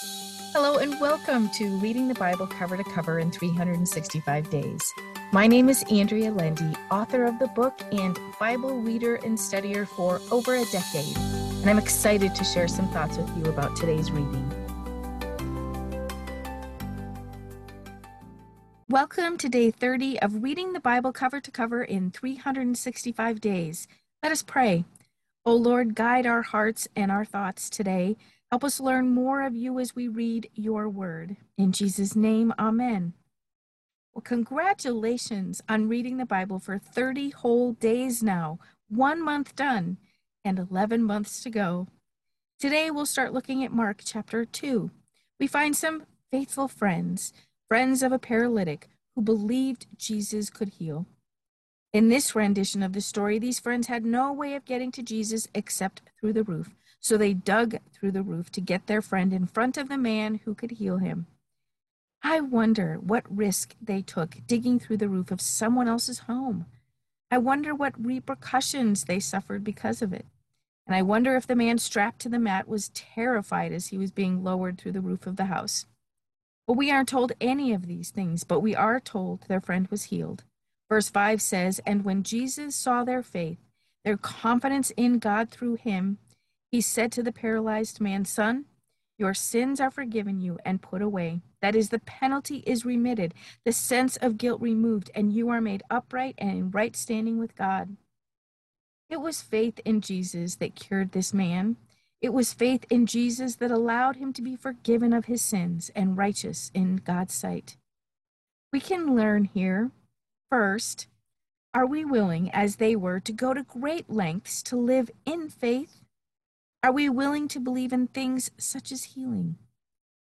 Hello, and welcome to Reading the Bible Cover to Cover in 365 Days. My name is Andrea Lendy, author of the book and Bible reader and studier for over a decade, and I'm excited to share some thoughts with you about today's reading. Welcome to day 30 of Reading the Bible Cover to Cover in 365 Days. Let us pray. O Lord, guide our hearts and our thoughts today Help us learn more of you as we read your word. In Jesus' name, amen. Well, congratulations on reading the Bible for 30 whole days now, one month done, and 11 months to go. Today, we'll start looking at Mark chapter 2. We find some faithful friends, friends of a paralytic who believed Jesus could heal. In this rendition of the story, these friends had no way of getting to Jesus except through the roof. So they dug through the roof to get their friend in front of the man who could heal him. I wonder what risk they took digging through the roof of someone else's home. I wonder what repercussions they suffered because of it. And I wonder if the man strapped to the mat was terrified as he was being lowered through the roof of the house. But we aren't told any of these things, but we are told their friend was healed. Verse 5 says, And when Jesus saw their faith, their confidence in God through him, he said to the paralyzed man, Son, your sins are forgiven you and put away. That is, the penalty is remitted, the sense of guilt removed, and you are made upright and in right standing with God. It was faith in Jesus that cured this man. It was faith in Jesus that allowed him to be forgiven of his sins and righteous in God's sight. We can learn here first, are we willing, as they were, to go to great lengths to live in faith are we willing to believe in things such as healing?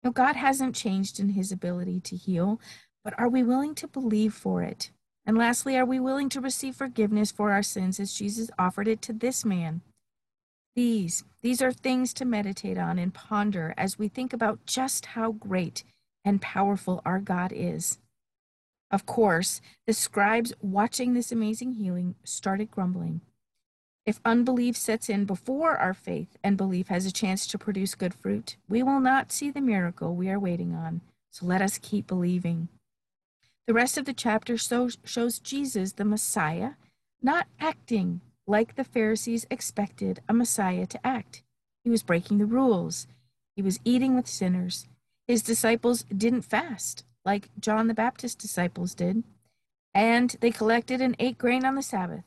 No, God hasn't changed in his ability to heal, but are we willing to believe for it? And lastly, are we willing to receive forgiveness for our sins as Jesus offered it to this man? These, these are things to meditate on and ponder as we think about just how great and powerful our God is. Of course, the scribes watching this amazing healing started grumbling. If unbelief sets in before our faith and belief has a chance to produce good fruit, we will not see the miracle we are waiting on. So let us keep believing. The rest of the chapter shows Jesus, the Messiah, not acting like the Pharisees expected a Messiah to act. He was breaking the rules, he was eating with sinners. His disciples didn't fast like John the Baptist's disciples did, and they collected and ate grain on the Sabbath.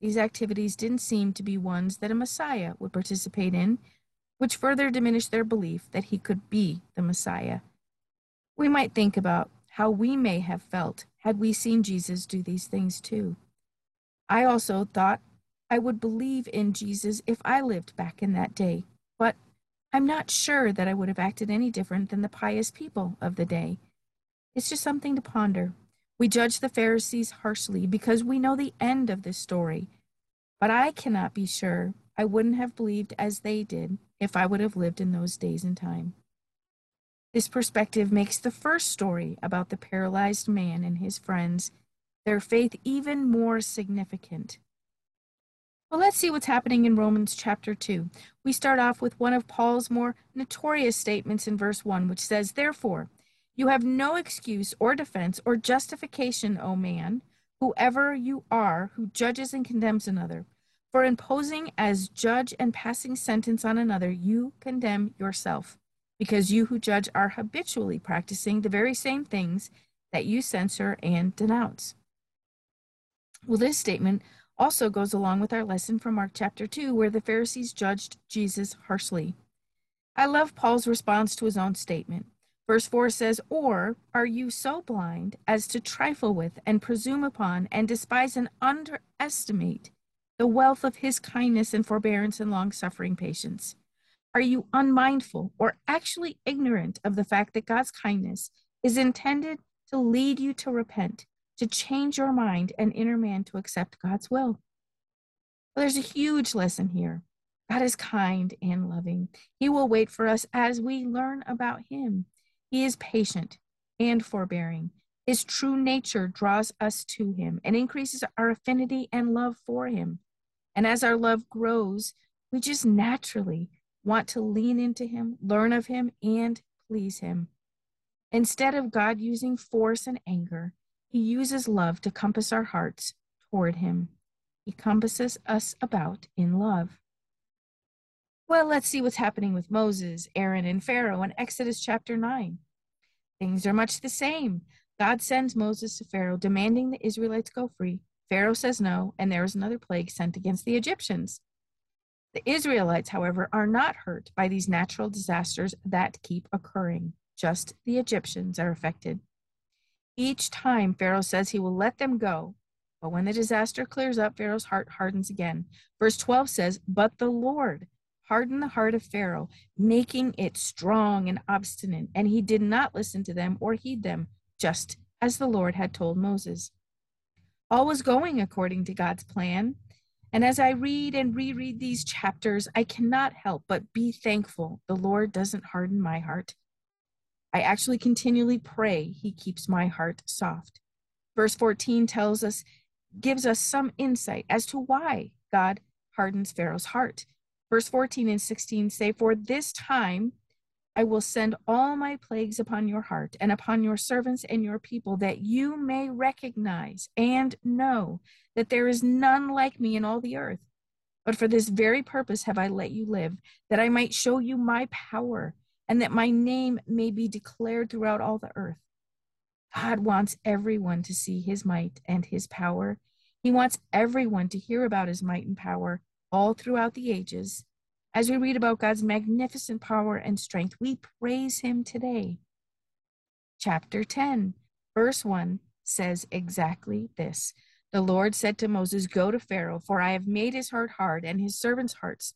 These activities didn't seem to be ones that a Messiah would participate in, which further diminished their belief that he could be the Messiah. We might think about how we may have felt had we seen Jesus do these things too. I also thought I would believe in Jesus if I lived back in that day, but I'm not sure that I would have acted any different than the pious people of the day. It's just something to ponder. We judge the Pharisees harshly because we know the end of this story. But I cannot be sure I wouldn't have believed as they did if I would have lived in those days and time. This perspective makes the first story about the paralyzed man and his friends, their faith even more significant. Well, let's see what's happening in Romans chapter 2. We start off with one of Paul's more notorious statements in verse 1, which says, Therefore, you have no excuse or defense or justification, O man, whoever you are who judges and condemns another. For imposing as judge and passing sentence on another, you condemn yourself, because you who judge are habitually practicing the very same things that you censor and denounce. Well, this statement also goes along with our lesson from Mark chapter 2, where the Pharisees judged Jesus harshly. I love Paul's response to his own statement. Verse 4 says, Or are you so blind as to trifle with and presume upon and despise and underestimate the wealth of his kindness and forbearance and long suffering patience? Are you unmindful or actually ignorant of the fact that God's kindness is intended to lead you to repent, to change your mind and inner man to accept God's will? Well, there's a huge lesson here. God is kind and loving. He will wait for us as we learn about Him. He is patient and forbearing. His true nature draws us to him and increases our affinity and love for him. And as our love grows, we just naturally want to lean into him, learn of him, and please him. Instead of God using force and anger, he uses love to compass our hearts toward him. He compasses us about in love. Well, let's see what's happening with Moses, Aaron, and Pharaoh in Exodus chapter 9. Things are much the same. God sends Moses to Pharaoh, demanding the Israelites go free. Pharaoh says no, and there is another plague sent against the Egyptians. The Israelites, however, are not hurt by these natural disasters that keep occurring. Just the Egyptians are affected. Each time Pharaoh says he will let them go, but when the disaster clears up, Pharaoh's heart hardens again. Verse 12 says, But the Lord hardened the heart of Pharaoh, making it strong and obstinate, and he did not listen to them or heed them, just as the Lord had told Moses. All was going according to God's plan. And as I read and reread these chapters, I cannot help but be thankful the Lord doesn't harden my heart. I actually continually pray he keeps my heart soft. Verse 14 tells us, gives us some insight as to why God hardens Pharaoh's heart. Verse 14 and 16 say, For this time I will send all my plagues upon your heart and upon your servants and your people, that you may recognize and know that there is none like me in all the earth. But for this very purpose have I let you live, that I might show you my power, and that my name may be declared throughout all the earth. God wants everyone to see his might and his power. He wants everyone to hear about his might and power all throughout the ages. As we read about God's magnificent power and strength, we praise him today. Chapter 10, verse 1 says exactly this The Lord said to Moses, Go to Pharaoh, for I have made his heart hard and his servants' hearts,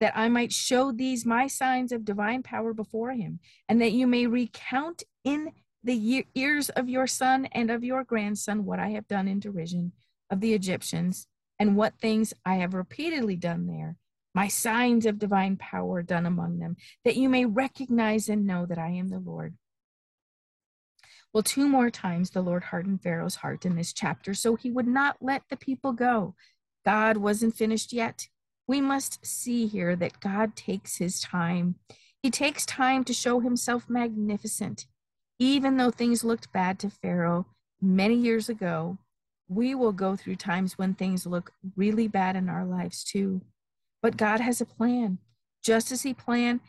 that I might show these my signs of divine power before him, and that you may recount in the ears of your son and of your grandson what I have done in derision of the Egyptians and what things I have repeatedly done there, my signs of divine power done among them, that you may recognize and know that I am the Lord. Well, two more times the Lord hardened Pharaoh's heart in this chapter, so he would not let the people go. God wasn't finished yet. We must see here that God takes his time. He takes time to show himself magnificent. Even though things looked bad to Pharaoh many years ago, we will go through times when things look really bad in our lives too. But mm-hmm. God has a plan. Just as He planned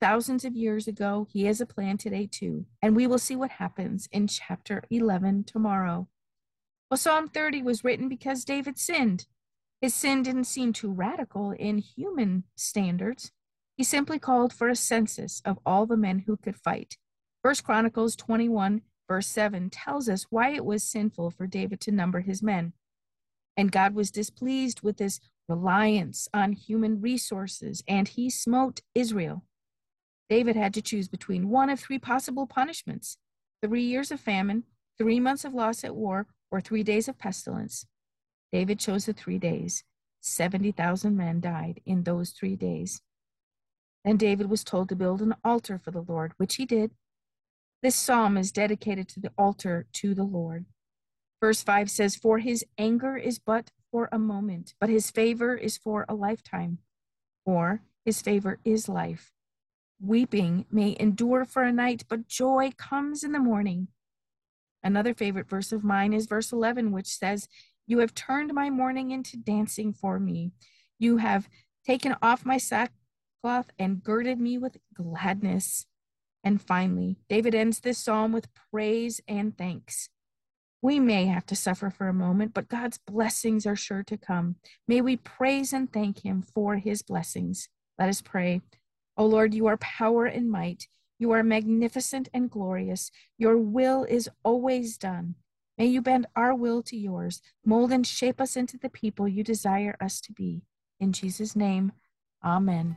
thousands of years ago, He has a plan today too. And we will see what happens in chapter 11 tomorrow. Well, Psalm 30 was written because David sinned. His sin didn't seem too radical in human standards. He simply called for a census of all the men who could fight. First Chronicles 21 verse 7 tells us why it was sinful for David to number his men. And God was displeased with this reliance on human resources, and he smote Israel. David had to choose between one of three possible punishments three years of famine, three months of loss at war, or three days of pestilence. David chose the three days. 70,000 men died in those three days. Then David was told to build an altar for the Lord, which he did. This psalm is dedicated to the altar to the Lord. Verse 5 says, For his anger is but for a moment, but his favor is for a lifetime. Or his favor is life. Weeping may endure for a night, but joy comes in the morning. Another favorite verse of mine is verse 11, which says, You have turned my mourning into dancing for me. You have taken off my sackcloth and girded me with gladness. And finally, David ends this psalm with praise and thanks. We may have to suffer for a moment, but God's blessings are sure to come. May we praise and thank him for his blessings. Let us pray. O Lord, you are power and might. You are magnificent and glorious. Your will is always done. May you bend our will to yours, mold and shape us into the people you desire us to be. In Jesus' name, amen.